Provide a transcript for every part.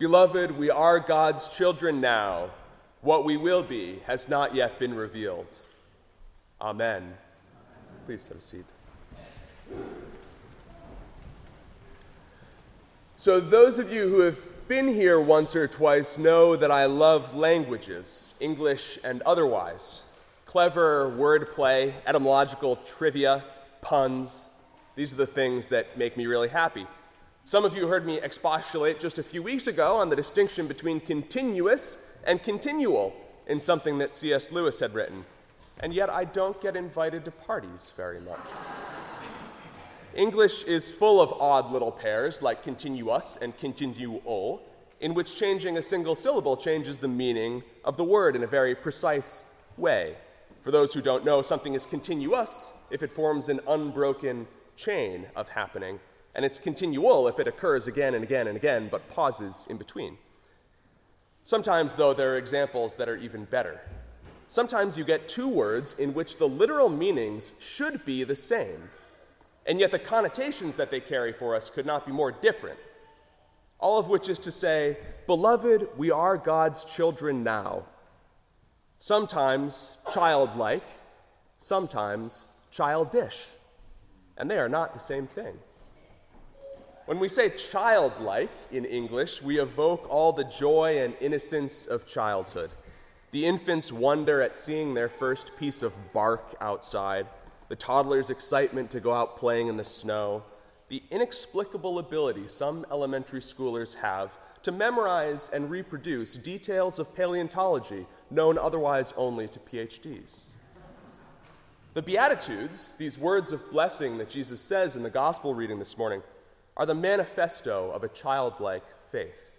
Beloved, we are God's children now. What we will be has not yet been revealed. Amen. Please have a seat. So, those of you who have been here once or twice know that I love languages, English and otherwise. Clever wordplay, etymological trivia, puns. These are the things that make me really happy. Some of you heard me expostulate just a few weeks ago on the distinction between continuous and continual in something that C.S. Lewis had written. And yet I don't get invited to parties very much. English is full of odd little pairs like continuous and continual, in which changing a single syllable changes the meaning of the word in a very precise way. For those who don't know, something is continuous if it forms an unbroken chain of happening, and it's continual if it occurs again and again and again but pauses in between. Sometimes, though, there are examples that are even better. Sometimes you get two words in which the literal meanings should be the same and yet the connotations that they carry for us could not be more different. All of which is to say, Beloved, we are God's children now. Sometimes childlike, sometimes childish. And they are not the same thing. When we say childlike in English, we evoke all the joy and innocence of childhood. The infant's wonder at seeing their first piece of bark outside the toddler's excitement to go out playing in the snow, the inexplicable ability some elementary schoolers have to memorize and reproduce details of paleontology known otherwise only to PhDs. The Beatitudes, these words of blessing that Jesus says in the gospel reading this morning, are the manifesto of a childlike faith.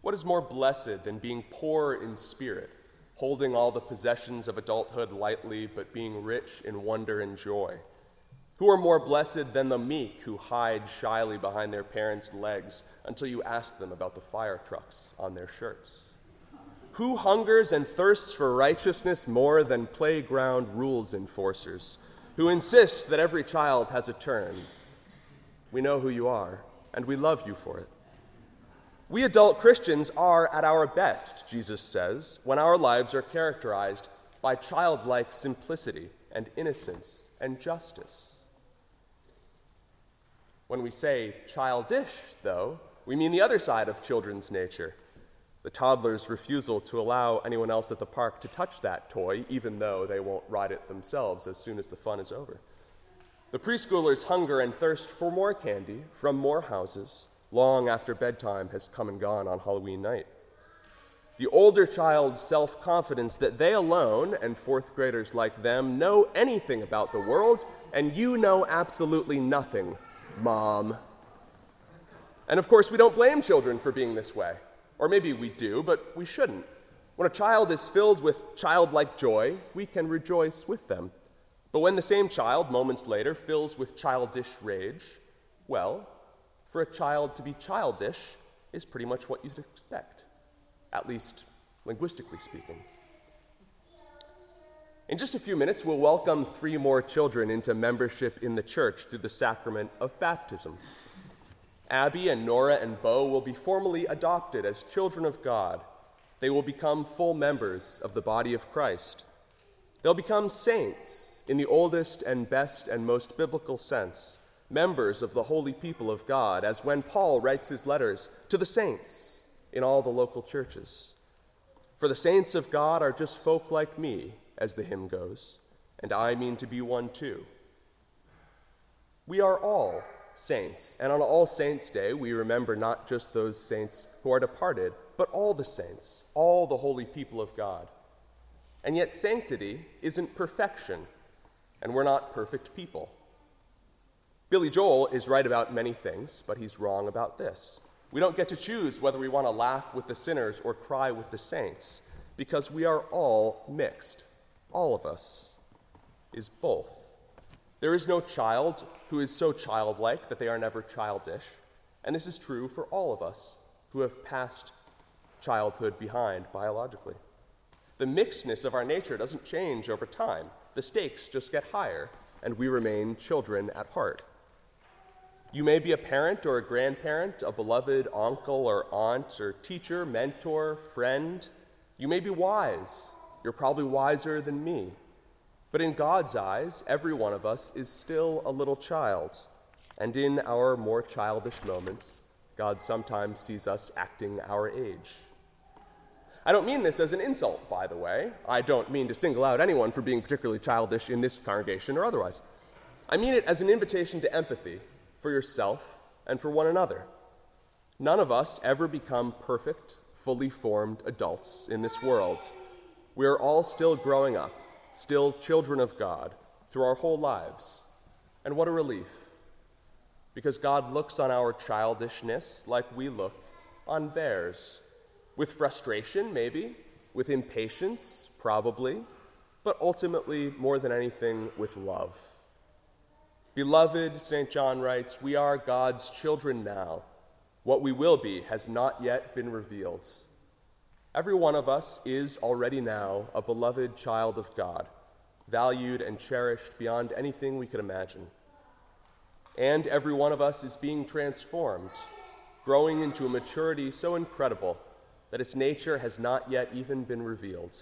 What is more blessed than being poor in spirit? holding all the possessions of adulthood lightly, but being rich in wonder and joy? Who are more blessed than the meek who hide shyly behind their parents' legs until you ask them about the fire trucks on their shirts? Who hungers and thirsts for righteousness more than playground rules enforcers who insist that every child has a turn? We know who you are, and we love you for it. We adult Christians are at our best, Jesus says, when our lives are characterized by childlike simplicity and innocence and justice. When we say childish, though, we mean the other side of children's nature the toddler's refusal to allow anyone else at the park to touch that toy, even though they won't ride it themselves as soon as the fun is over. The preschooler's hunger and thirst for more candy from more houses long after bedtime has come and gone on Halloween night. The older child's self confidence that they alone, and fourth graders like them, know anything about the world, and you know absolutely nothing, Mom. And of course, we don't blame children for being this way. Or maybe we do, but we shouldn't. When a child is filled with childlike joy, we can rejoice with them. But when the same child, moments later, fills with childish rage, well, for a child to be childish is pretty much what you'd expect, at least linguistically speaking. In just a few minutes, we'll welcome three more children into membership in the church through the sacrament of baptism. Abby and Nora and Bo will be formally adopted as children of God. They will become full members of the body of Christ. They'll become saints in the oldest and best and most biblical sense members of the holy people of God, as when Paul writes his letters to the saints in all the local churches. For the saints of God are just folk like me, as the hymn goes, and I mean to be one too. We are all saints, and on All Saints' Day, we remember not just those saints who are departed, but all the saints, all the holy people of God. And yet, sanctity isn't perfection, and we're not perfect people. Billy Joel is right about many things, but he's wrong about this. We don't get to choose whether we want to laugh with the sinners or cry with the saints, because we are all mixed. All of us is both. There is no child who is so childlike that they are never childish, and this is true for all of us who have passed childhood behind biologically. The mixedness of our nature doesn't change over time. The stakes just get higher, and we remain children at heart. You may be a parent or a grandparent, a beloved uncle or aunt or teacher, mentor, friend. You may be wise. You're probably wiser than me. But in God's eyes, every one of us is still a little child. And in our more childish moments, God sometimes sees us acting our age. I don't mean this as an insult, by the way. I don't mean to single out anyone for being particularly childish in this congregation or otherwise. I mean it as an invitation to empathy for yourself and for one another. None of us ever become perfect, fully formed adults in this world. We are all still growing up, still children of God through our whole lives. And what a relief. Because God looks on our childishness like we look on theirs. With frustration, maybe, with impatience, probably, but ultimately, more than anything, with love. Beloved, St. John writes, we are God's children now. What we will be has not yet been revealed. Every one of us is already now a beloved child of God, valued and cherished beyond anything we could imagine. And every one of us is being transformed, growing into a maturity so incredible that its nature has not yet even been revealed.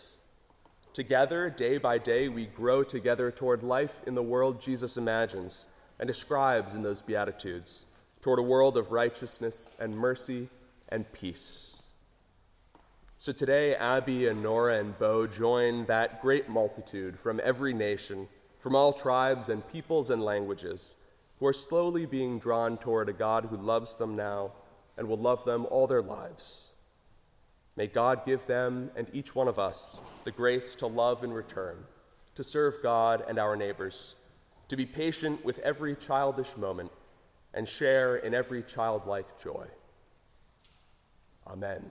Together, day by day, we grow together toward life in the world Jesus imagines and describes in those Beatitudes, toward a world of righteousness and mercy and peace. So today, Abby and Nora and Bo join that great multitude from every nation, from all tribes and peoples and languages, who are slowly being drawn toward a God who loves them now and will love them all their lives. May God give them and each one of us the grace to love in return, to serve God and our neighbors, to be patient with every childish moment, and share in every childlike joy. Amen.